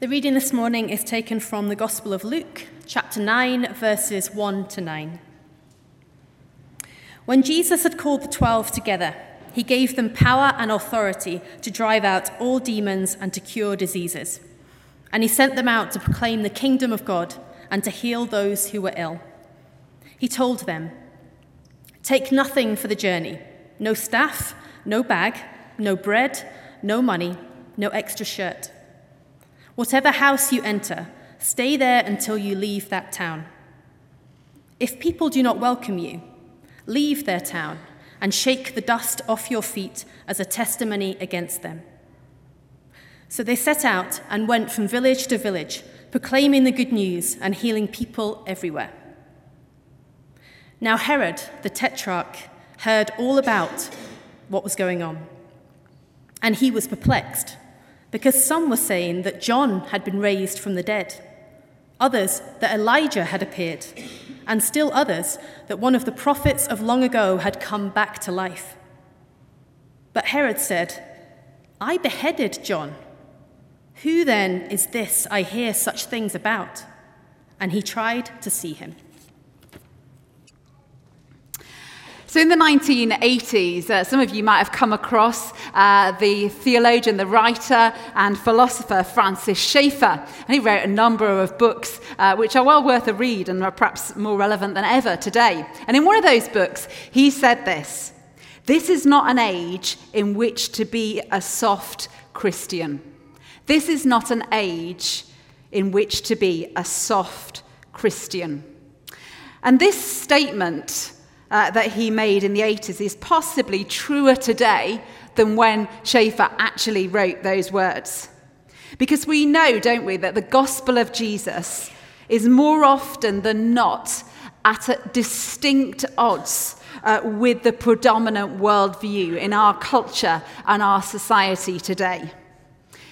The reading this morning is taken from the Gospel of Luke, chapter 9, verses 1 to 9. When Jesus had called the twelve together, he gave them power and authority to drive out all demons and to cure diseases. And he sent them out to proclaim the kingdom of God and to heal those who were ill. He told them, Take nothing for the journey no staff, no bag, no bread, no money, no extra shirt. Whatever house you enter, stay there until you leave that town. If people do not welcome you, leave their town and shake the dust off your feet as a testimony against them. So they set out and went from village to village, proclaiming the good news and healing people everywhere. Now, Herod, the tetrarch, heard all about what was going on, and he was perplexed because some were saying that John had been raised from the dead, others that Elijah had appeared, and still others that one of the prophets of long ago had come back to life. But Herod said, I beheaded John. Who then is this I hear such things about? And he tried to see him. So, in the 1980s, uh, some of you might have come across uh, the theologian, the writer, and philosopher Francis Schaeffer. And he wrote a number of books uh, which are well worth a read and are perhaps more relevant than ever today. And in one of those books, he said this This is not an age in which to be a soft Christian. This is not an age in which to be a soft Christian. And this statement uh, that he made in the 80s is possibly truer today than when Schaeffer actually wrote those words. Because we know, don't we, that the gospel of Jesus is more often than not at distinct odds uh, with the predominant worldview in our culture and our society today.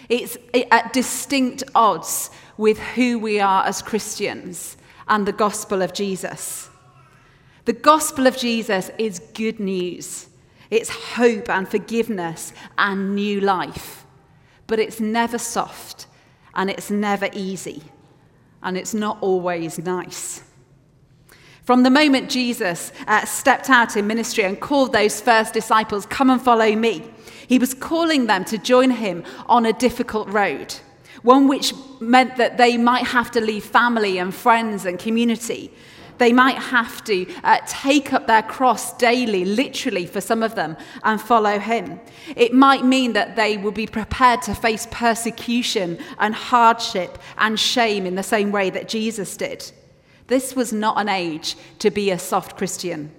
It's at distinct odds with who we are as Christians and the gospel of Jesus. The gospel of Jesus is good news. It's hope and forgiveness and new life. But it's never soft and it's never easy and it's not always nice. From the moment Jesus uh, stepped out in ministry and called those first disciples, Come and follow me, he was calling them to join him on a difficult road, one which meant that they might have to leave family and friends and community they might have to uh, take up their cross daily, literally for some of them, and follow him. It might mean that they will be prepared to face persecution and hardship and shame in the same way that Jesus did. This was not an age to be a soft Christian.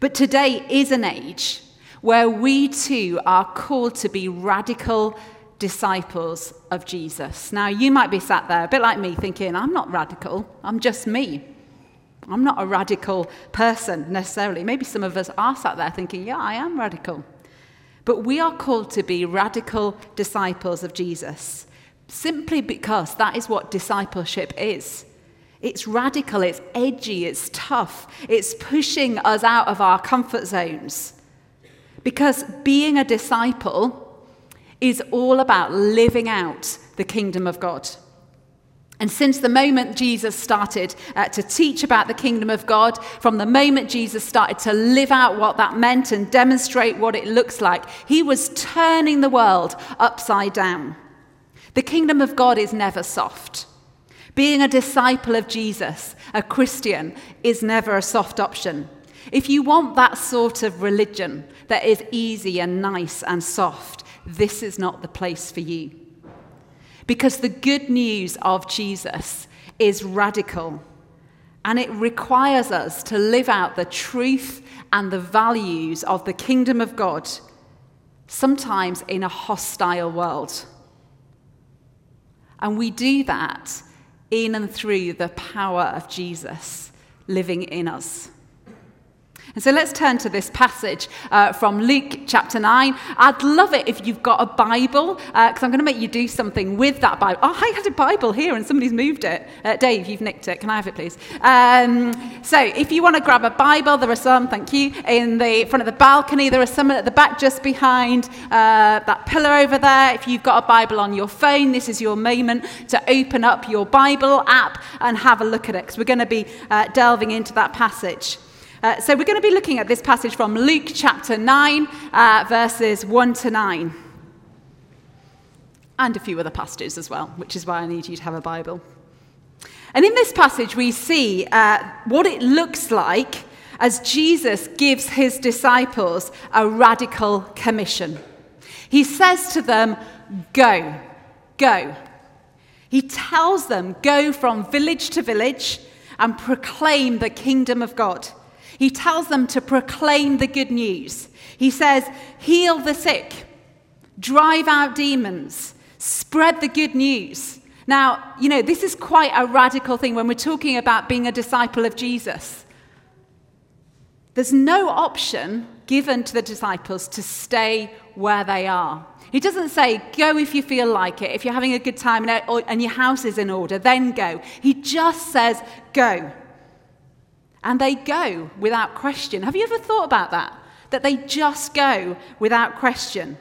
But today is an age where we too are called to be radical disciples of Jesus. Now, you might be sat there a bit like me thinking, I'm not radical, I'm just me. I'm not a radical person necessarily. Maybe some of us are sat there thinking, yeah, I am radical. But we are called to be radical disciples of Jesus simply because that is what discipleship is. It's radical, it's edgy, it's tough, it's pushing us out of our comfort zones. Because being a disciple is all about living out the kingdom of God. And since the moment Jesus started uh, to teach about the kingdom of God, from the moment Jesus started to live out what that meant and demonstrate what it looks like, he was turning the world upside down. The kingdom of God is never soft. Being a disciple of Jesus, a Christian, is never a soft option. If you want that sort of religion that is easy and nice and soft, this is not the place for you. Because the good news of Jesus is radical and it requires us to live out the truth and the values of the kingdom of God, sometimes in a hostile world. And we do that in and through the power of Jesus living in us. And so let's turn to this passage uh, from Luke chapter 9. I'd love it if you've got a Bible, because uh, I'm going to make you do something with that Bible. Oh, I had a Bible here and somebody's moved it. Uh, Dave, you've nicked it. Can I have it, please? Um, so if you want to grab a Bible, there are some, thank you, in the front of the balcony. There are some at the back just behind uh, that pillar over there. If you've got a Bible on your phone, this is your moment to open up your Bible app and have a look at it, because we're going to be uh, delving into that passage. Uh, so we're going to be looking at this passage from Luke chapter 9, uh, verses 1 to 9. And a few other passages as well, which is why I need you to have a Bible. And in this passage, we see uh, what it looks like as Jesus gives his disciples a radical commission. He says to them, Go, go. He tells them, Go from village to village and proclaim the kingdom of God. He tells them to proclaim the good news. He says, heal the sick, drive out demons, spread the good news. Now, you know, this is quite a radical thing when we're talking about being a disciple of Jesus. There's no option given to the disciples to stay where they are. He doesn't say, go if you feel like it. If you're having a good time and your house is in order, then go. He just says, go and they go without question. Have you ever thought about that? That they just go without question.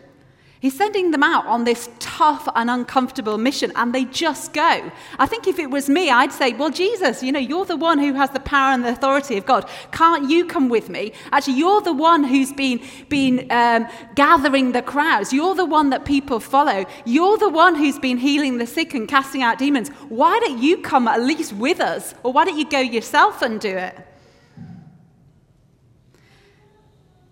He's sending them out on this tough and uncomfortable mission, and they just go. I think if it was me, I'd say, Well, Jesus, you know, you're the one who has the power and the authority of God. Can't you come with me? Actually, you're the one who's been, been um, gathering the crowds. You're the one that people follow. You're the one who's been healing the sick and casting out demons. Why don't you come at least with us? Or why don't you go yourself and do it?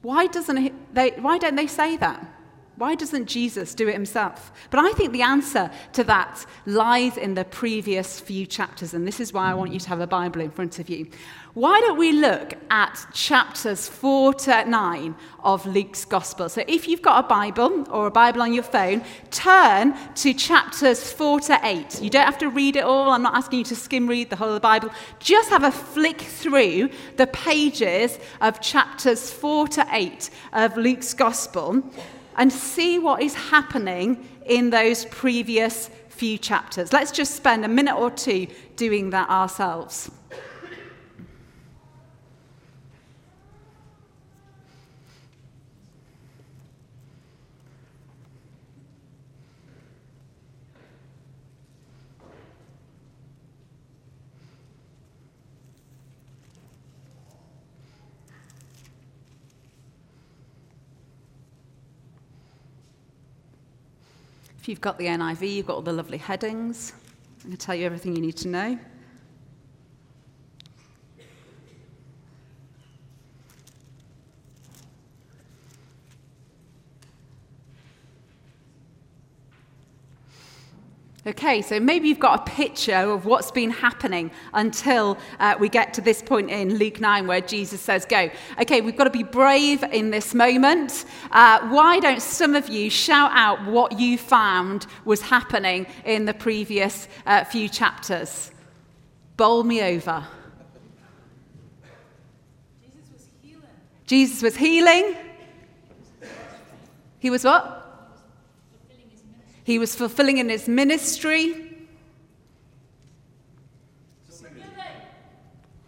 Why, doesn't they, why don't they say that? Why doesn't Jesus do it himself? But I think the answer to that lies in the previous few chapters, and this is why I want you to have a Bible in front of you. Why don't we look at chapters 4 to 9 of Luke's Gospel? So if you've got a Bible or a Bible on your phone, turn to chapters 4 to 8. You don't have to read it all. I'm not asking you to skim read the whole of the Bible. Just have a flick through the pages of chapters 4 to 8 of Luke's Gospel and see what is happening in those previous few chapters. Let's just spend a minute or two doing that ourselves. If you've got the NIV, you've got all the lovely headings. I'm going to tell you everything you need to know. Okay, so maybe you've got a picture of what's been happening until uh, we get to this point in Luke 9 where Jesus says, Go. Okay, we've got to be brave in this moment. Uh, why don't some of you shout out what you found was happening in the previous uh, few chapters? Bowl me over. Jesus was healing. Jesus was healing. He was what? He was fulfilling in his ministry.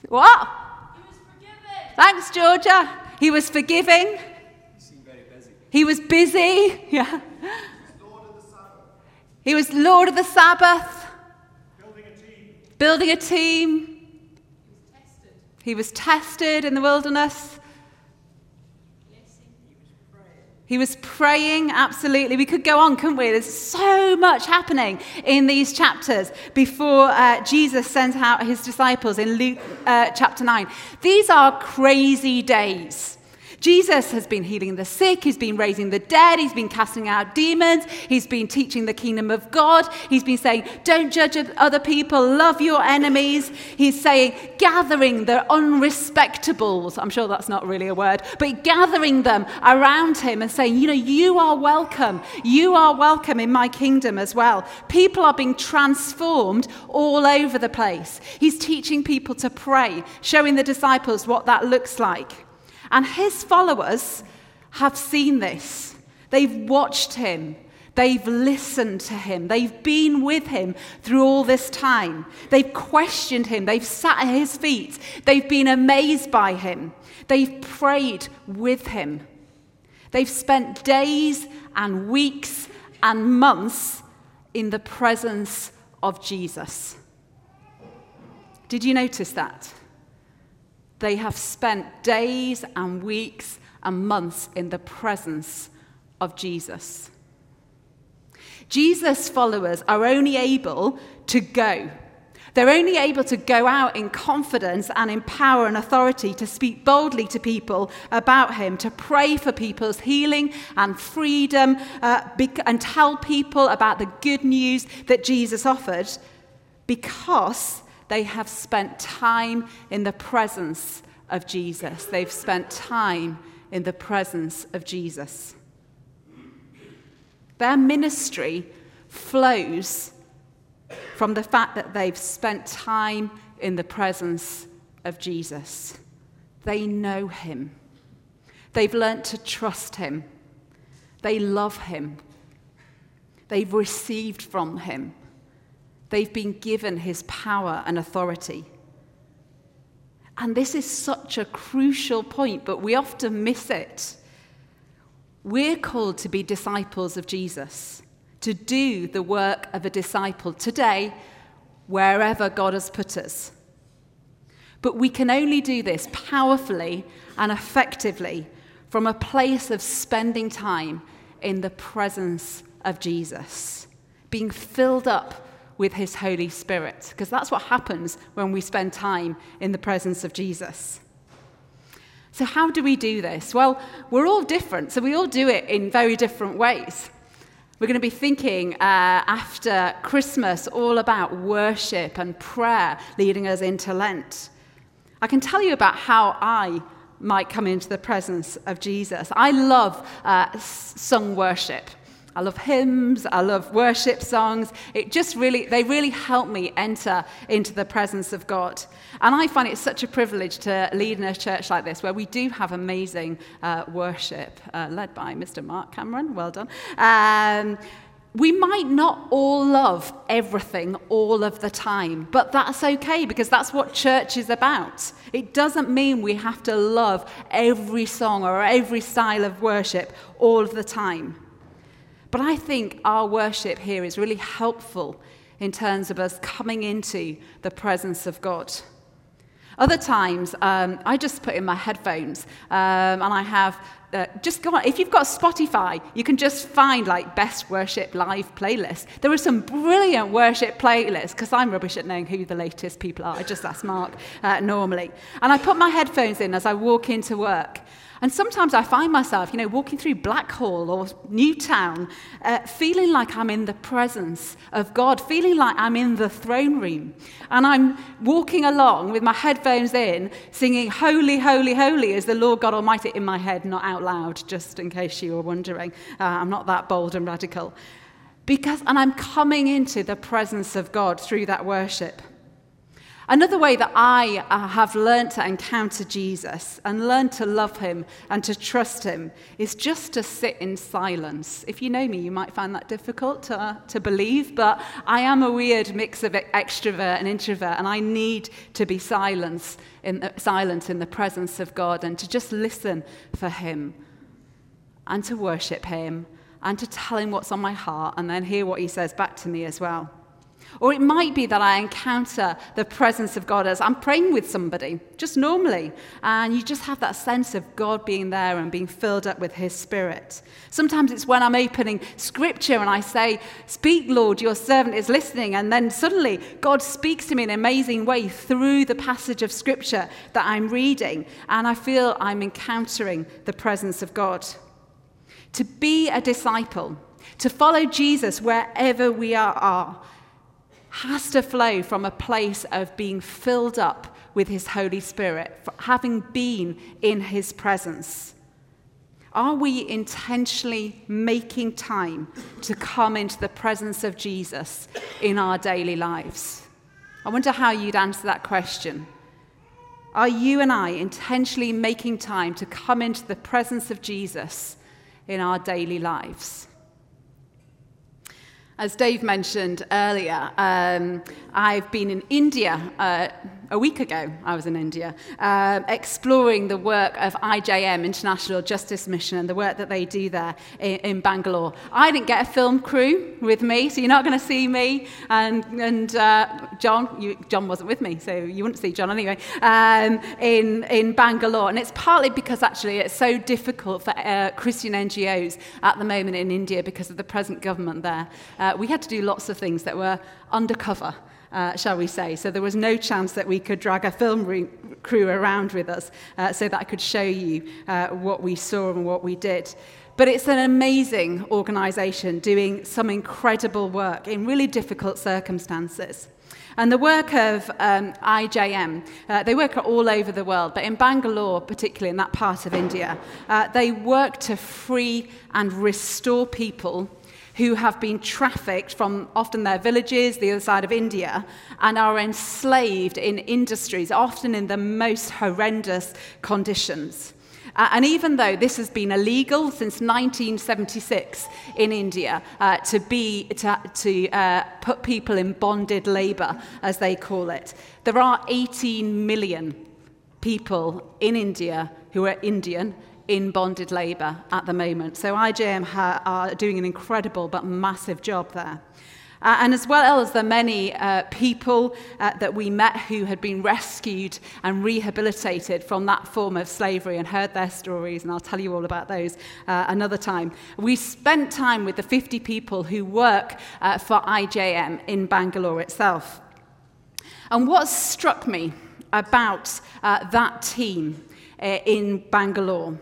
What? He was forgiving. Thanks, Georgia. He was forgiving. He was busy. Yeah. He was Lord of the Sabbath. Building a team. Building a team. He was tested in the wilderness. He was praying, absolutely. We could go on, couldn't we? There's so much happening in these chapters before uh, Jesus sends out his disciples in Luke uh, chapter 9. These are crazy days. Jesus has been healing the sick, he's been raising the dead, he's been casting out demons, he's been teaching the kingdom of God, he's been saying, Don't judge other people, love your enemies. He's saying, gathering the unrespectables. I'm sure that's not really a word, but gathering them around him and saying, You know, you are welcome. You are welcome in my kingdom as well. People are being transformed all over the place. He's teaching people to pray, showing the disciples what that looks like. And his followers have seen this. They've watched him. They've listened to him. They've been with him through all this time. They've questioned him. They've sat at his feet. They've been amazed by him. They've prayed with him. They've spent days and weeks and months in the presence of Jesus. Did you notice that? They have spent days and weeks and months in the presence of Jesus. Jesus' followers are only able to go. They're only able to go out in confidence and in power and authority to speak boldly to people about Him, to pray for people's healing and freedom, uh, and tell people about the good news that Jesus offered because they have spent time in the presence of Jesus. They've spent time in the presence of Jesus. Their ministry flows from the fact that they've spent time in the presence of Jesus. They know him. They've learnt to trust him. They love him. They've received from him. They've been given his power and authority. And this is such a crucial point, but we often miss it. We're called to be disciples of Jesus, to do the work of a disciple today, wherever God has put us. But we can only do this powerfully and effectively from a place of spending time in the presence of Jesus, being filled up with his Holy Spirit, because that's what happens when we spend time in the presence of Jesus. So, how do we do this? Well, we're all different, so we all do it in very different ways. We're going to be thinking uh, after Christmas all about worship and prayer leading us into Lent. I can tell you about how I might come into the presence of Jesus. I love uh, sung worship. I love hymns, I love worship songs. It just really, they really help me enter into the presence of God. And I find it such a privilege to lead in a church like this where we do have amazing uh, worship uh, led by Mr. Mark Cameron. Well done. Um, we might not all love everything all of the time, but that's okay because that's what church is about. It doesn't mean we have to love every song or every style of worship all of the time. But I think our worship here is really helpful in terms of us coming into the presence of God. Other times, um, I just put in my headphones um, and I have uh, just go on. If you've got Spotify, you can just find like best worship live playlists. There are some brilliant worship playlists because I'm rubbish at knowing who the latest people are. I just ask Mark uh, normally. And I put my headphones in as I walk into work. And sometimes I find myself, you know, walking through Blackhall or Newtown, uh, feeling like I'm in the presence of God, feeling like I'm in the throne room. And I'm walking along with my headphones in, singing, Holy, Holy, Holy, is the Lord God Almighty in my head, not out loud, just in case you were wondering. Uh, I'm not that bold and radical. Because, and I'm coming into the presence of God through that worship. Another way that I uh, have learned to encounter Jesus and learn to love him and to trust him is just to sit in silence. If you know me, you might find that difficult to, uh, to believe, but I am a weird mix of extrovert and introvert, and I need to be silent in the, silent in the presence of God and to just listen for him and to worship him and to tell him what's on my heart and then hear what he says back to me as well. Or it might be that I encounter the presence of God as I'm praying with somebody, just normally, and you just have that sense of God being there and being filled up with His Spirit. Sometimes it's when I'm opening scripture and I say, Speak, Lord, your servant is listening, and then suddenly God speaks to me in an amazing way through the passage of scripture that I'm reading, and I feel I'm encountering the presence of God. To be a disciple, to follow Jesus wherever we are has to flow from a place of being filled up with His Holy Spirit, having been in His presence. Are we intentionally making time to come into the presence of Jesus in our daily lives? I wonder how you'd answer that question. Are you and I intentionally making time to come into the presence of Jesus in our daily lives? As Dave mentioned earlier, um, I've been in India uh, a week ago. I was in India uh, exploring the work of IJM, International Justice Mission, and the work that they do there in, in Bangalore. I didn't get a film crew with me, so you're not going to see me. And, and uh, John, you, John wasn't with me, so you wouldn't see John anyway, um, in, in Bangalore. And it's partly because actually it's so difficult for uh, Christian NGOs at the moment in India because of the present government there. Uh, we had to do lots of things that were undercover. uh, shall we say. So there was no chance that we could drag a film crew around with us uh, so that I could show you uh, what we saw and what we did. But it's an amazing organisation doing some incredible work in really difficult circumstances. And the work of um, IJM, uh, they work all over the world, but in Bangalore, particularly in that part of India, uh, they work to free and restore people who have been trafficked from often their villages, the other side of India, and are enslaved in industries, often in the most horrendous conditions. Uh, and even though this has been illegal since 1976 in India uh, to, be, to, to uh, put people in bonded labour, as they call it, there are 18 million people in India who are Indian in bonded labour at the moment. So IJM ha, are doing an incredible but massive job there. Uh, and as well as the many uh, people uh, that we met who had been rescued and rehabilitated from that form of slavery and heard their stories, and I'll tell you all about those uh, another time. We spent time with the 50 people who work uh, for IJM in Bangalore itself. And what struck me about uh, that team uh, in Bangalore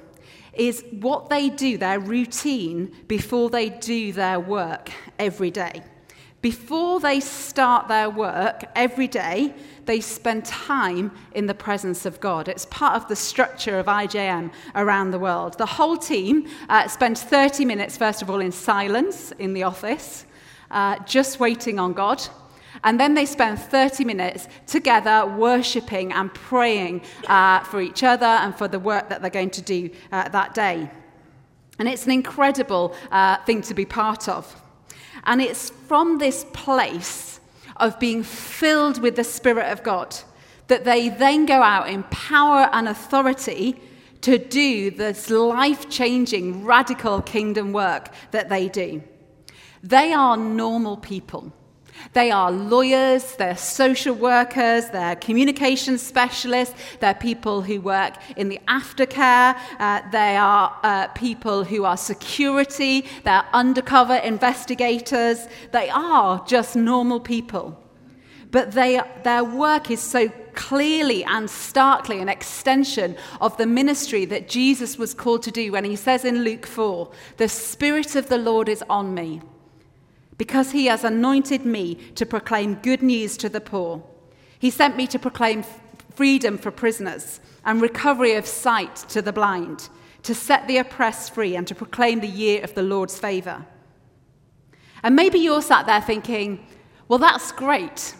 is what they do, their routine, before they do their work every day. Before they start their work every day, they spend time in the presence of God. It's part of the structure of IJM around the world. The whole team uh, spends 30 minutes, first of all, in silence in the office, uh, just waiting on God. And then they spend 30 minutes together worshipping and praying uh, for each other and for the work that they're going to do uh, that day. And it's an incredible uh, thing to be part of. And it's from this place of being filled with the Spirit of God that they then go out in power and authority to do this life changing, radical kingdom work that they do. They are normal people. They are lawyers, they're social workers, they're communication specialists, they're people who work in the aftercare, uh, they are uh, people who are security, they're undercover investigators. They are just normal people. But they, their work is so clearly and starkly an extension of the ministry that Jesus was called to do when he says in Luke 4 The Spirit of the Lord is on me because he has anointed me to proclaim good news to the poor. He sent me to proclaim freedom for prisoners and recovery of sight to the blind, to set the oppressed free, and to proclaim the year of the Lord's favour. And maybe you're sat there thinking, well, that's great.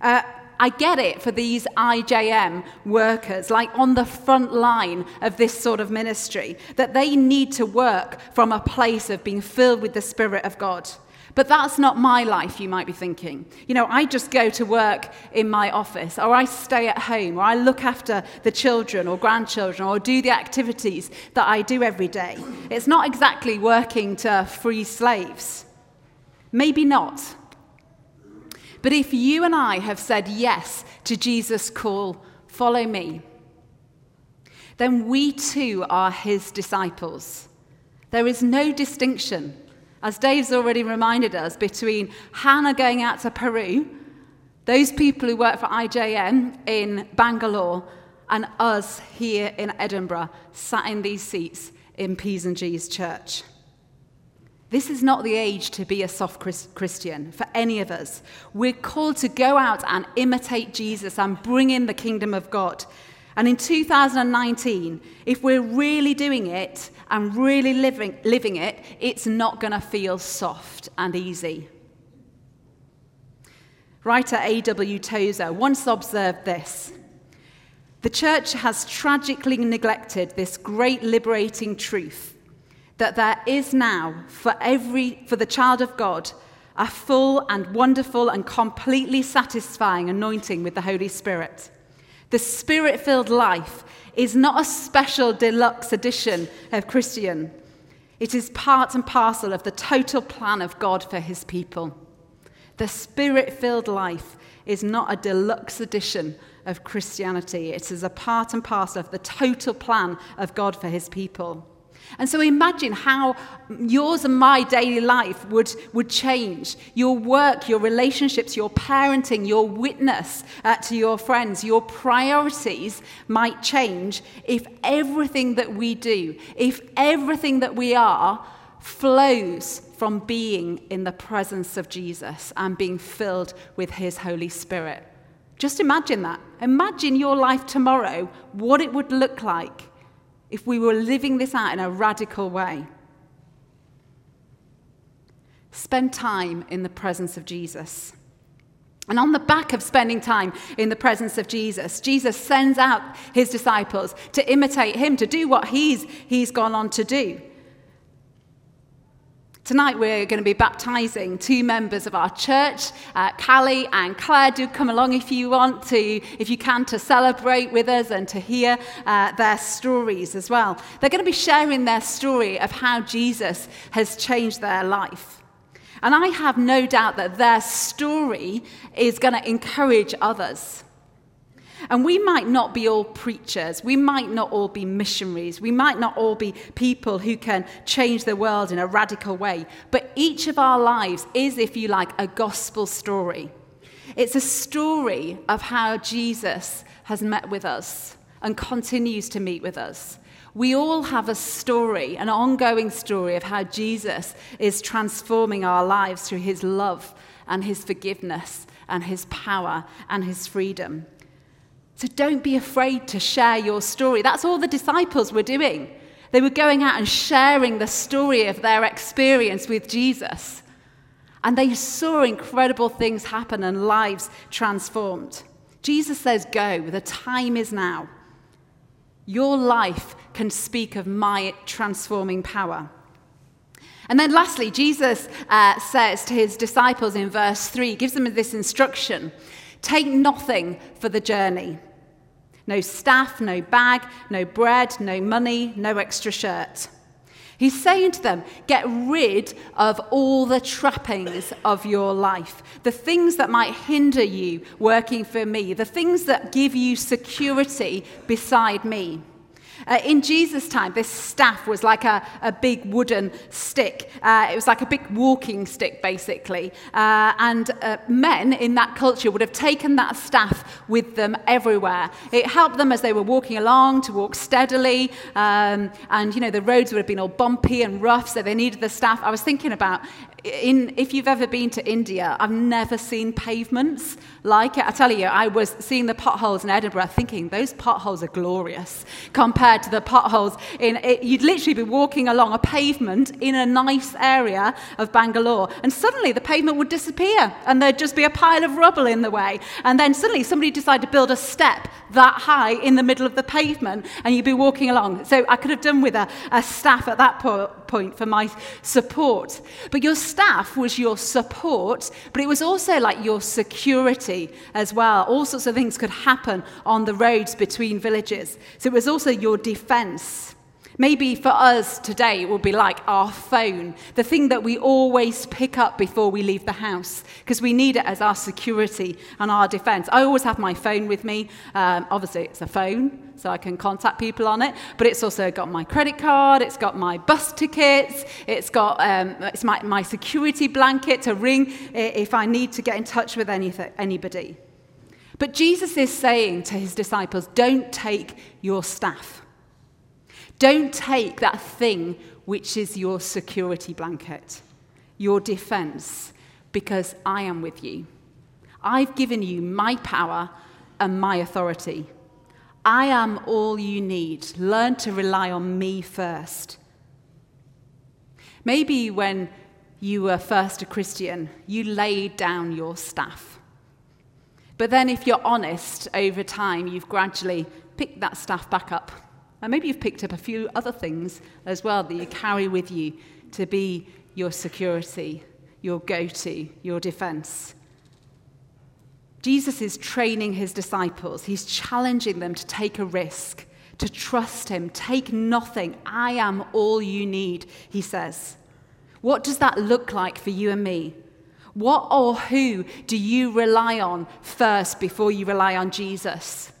Uh, I get it for these IJM workers, like on the front line of this sort of ministry, that they need to work from a place of being filled with the Spirit of God. But that's not my life, you might be thinking. You know, I just go to work in my office, or I stay at home, or I look after the children or grandchildren, or do the activities that I do every day. It's not exactly working to free slaves. Maybe not. But if you and I have said yes to Jesus' call, follow me, then we too are his disciples. There is no distinction as Dave's already reminded us, between Hannah going out to Peru, those people who work for IJM in Bangalore, and us here in Edinburgh, sat in these seats in P's and G's church. This is not the age to be a soft Christian for any of us. We're called to go out and imitate Jesus and bring in the kingdom of God. And in 2019, if we're really doing it, and really living, living it, it's not going to feel soft and easy. Writer A.W. Tozer once observed this The church has tragically neglected this great liberating truth that there is now for every for the child of God a full and wonderful and completely satisfying anointing with the Holy Spirit. The spirit filled life is not a special deluxe edition of Christian, it is part and parcel of the total plan of God for his people. The spirit filled life is not a deluxe edition of Christianity, it is a part and parcel of the total plan of God for his people. And so imagine how yours and my daily life would, would change. Your work, your relationships, your parenting, your witness uh, to your friends, your priorities might change if everything that we do, if everything that we are, flows from being in the presence of Jesus and being filled with his Holy Spirit. Just imagine that. Imagine your life tomorrow, what it would look like if we were living this out in a radical way. Spend time in the presence of Jesus. And on the back of spending time in the presence of Jesus, Jesus sends out his disciples to imitate him, to do what he's, he's gone on to do. Tonight we're going to be baptizing two members of our church, uh, Callie and Claire. Do come along if you want to, if you can, to celebrate with us and to hear uh, their stories as well. They're going to be sharing their story of how Jesus has changed their life. And I have no doubt that their story is going to encourage others. And we might not be all preachers. We might not all be missionaries. We might not all be people who can change the world in a radical way. But each of our lives is, if you like, a gospel story. It's a story of how Jesus has met with us and continues to meet with us. We all have a story, an ongoing story of how Jesus is transforming our lives through his love and his forgiveness and his power and his freedom. So don't be afraid to share your story. That's all the disciples were doing. They were going out and sharing the story of their experience with Jesus. And they saw incredible things happen and lives transformed. Jesus says, Go, the time is now. Your life can speak of my transforming power. And then lastly, Jesus uh, says to his disciples in verse 3, gives them this instruction take nothing for the journey no staff, no bag, no bread, no money, no extra shirt. He's saying to them, get rid of all the trappings of your life, the things that might hinder you working for me, the things that give you security beside me. Uh, in Jesus' time, this staff was like a, a big wooden stick. Uh, it was like a big walking stick, basically. Uh, and uh, men in that culture would have taken that staff with them everywhere. It helped them as they were walking along to walk steadily. Um, and, you know, the roads would have been all bumpy and rough, so they needed the staff. I was thinking about in, if you've ever been to India, I've never seen pavements like it. I tell you, I was seeing the potholes in Edinburgh thinking those potholes are glorious compared to the potholes in, it, you'd literally be walking along a pavement in a nice area of Bangalore and suddenly the pavement would disappear and there'd just be a pile of rubble in the way. And then suddenly somebody decided to build a step that high in the middle of the pavement and you'd be walking along. So I could have done with a, a staff at that po- point for my support. But your staff was your support, but it was also like your security as well. All sorts of things could happen on the roads between villages. So it was also your defense. Maybe for us today, it will be like our phone, the thing that we always pick up before we leave the house, because we need it as our security and our defense. I always have my phone with me. Um, obviously, it's a phone, so I can contact people on it, but it's also got my credit card, it's got my bus tickets, it's got um, it's my, my security blanket to ring if I need to get in touch with anybody. But Jesus is saying to his disciples, don't take your staff. Don't take that thing which is your security blanket, your defense, because I am with you. I've given you my power and my authority. I am all you need. Learn to rely on me first. Maybe when you were first a Christian, you laid down your staff. But then, if you're honest, over time, you've gradually picked that staff back up. And maybe you've picked up a few other things as well that you carry with you to be your security, your go to, your defense. Jesus is training his disciples. He's challenging them to take a risk, to trust him. Take nothing. I am all you need, he says. What does that look like for you and me? What or who do you rely on first before you rely on Jesus?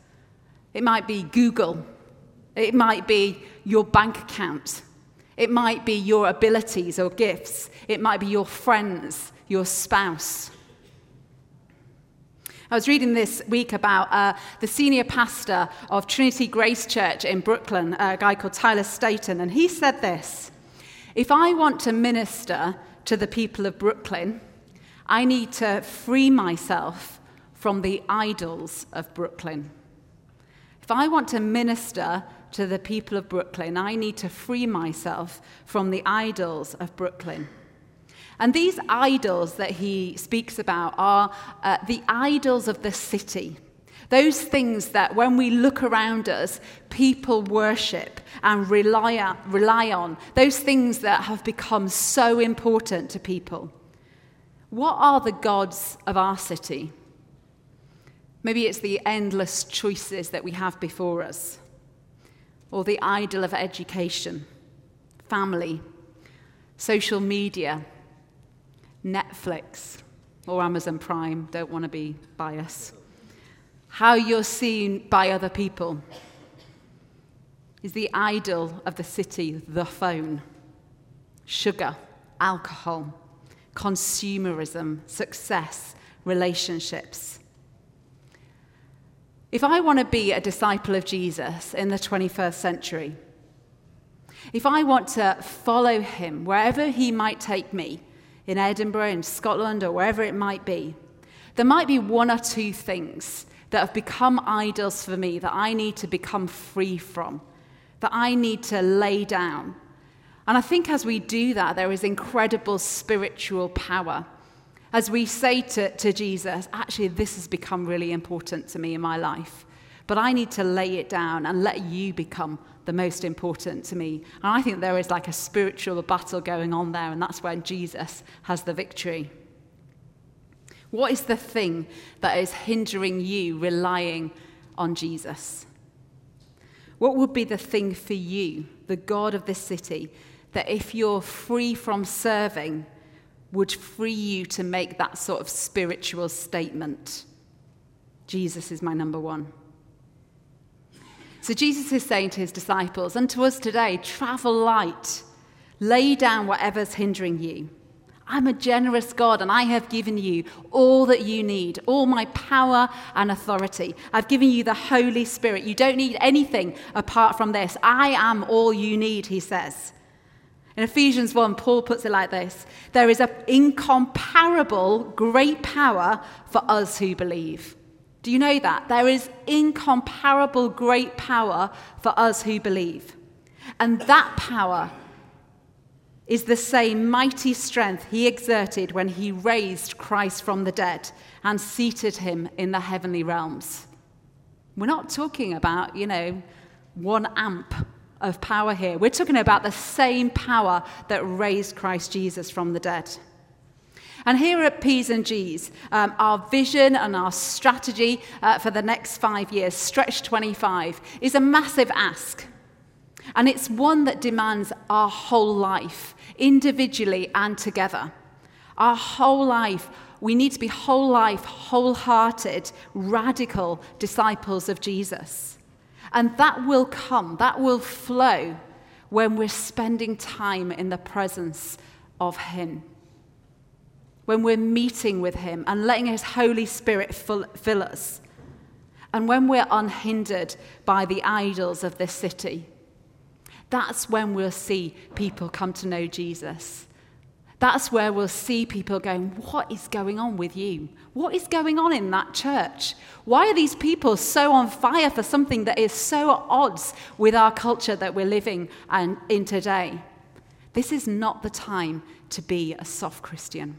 It might be Google. It might be your bank account. It might be your abilities or gifts. It might be your friends, your spouse. I was reading this week about uh, the senior pastor of Trinity Grace Church in Brooklyn, a guy called Tyler Staton, and he said this If I want to minister to the people of Brooklyn, I need to free myself from the idols of Brooklyn. If I want to minister to the people of Brooklyn, I need to free myself from the idols of Brooklyn. And these idols that he speaks about are uh, the idols of the city. Those things that when we look around us, people worship and rely rely on. Those things that have become so important to people. What are the gods of our city? Maybe it's the endless choices that we have before us, or the idol of education, family, social media, Netflix or Amazon Prime, don't want to be biased. How you're seen by other people is the idol of the city, the phone, sugar, alcohol, consumerism, success, relationships. If I want to be a disciple of Jesus in the 21st century, if I want to follow him wherever he might take me, in Edinburgh, in Scotland, or wherever it might be, there might be one or two things that have become idols for me that I need to become free from, that I need to lay down. And I think as we do that, there is incredible spiritual power. As we say to, to Jesus, actually, this has become really important to me in my life, but I need to lay it down and let you become the most important to me. And I think there is like a spiritual battle going on there, and that's when Jesus has the victory. What is the thing that is hindering you relying on Jesus? What would be the thing for you, the God of this city, that if you're free from serving, would free you to make that sort of spiritual statement? Jesus is my number one. So Jesus is saying to his disciples and to us today travel light, lay down whatever's hindering you. I'm a generous God and I have given you all that you need, all my power and authority. I've given you the Holy Spirit. You don't need anything apart from this. I am all you need, he says. In Ephesians 1, Paul puts it like this There is an incomparable great power for us who believe. Do you know that? There is incomparable great power for us who believe. And that power is the same mighty strength he exerted when he raised Christ from the dead and seated him in the heavenly realms. We're not talking about, you know, one amp of power here. We're talking about the same power that raised Christ Jesus from the dead. And here at P's and G's, um, our vision and our strategy uh, for the next five years, Stretch 25, is a massive ask. And it's one that demands our whole life, individually and together. Our whole life, we need to be whole life, wholehearted, radical disciples of Jesus. And that will come, that will flow when we're spending time in the presence of Him when we're meeting with Him and letting His Holy Spirit fill, fill us, and when we're unhindered by the idols of this city, that's when we'll see people come to know Jesus. That's where we'll see people going, What is going on with you? What is going on in that church? Why are these people so on fire for something that is so at odds with our culture that we're living in today? This is not the time to be a soft Christian.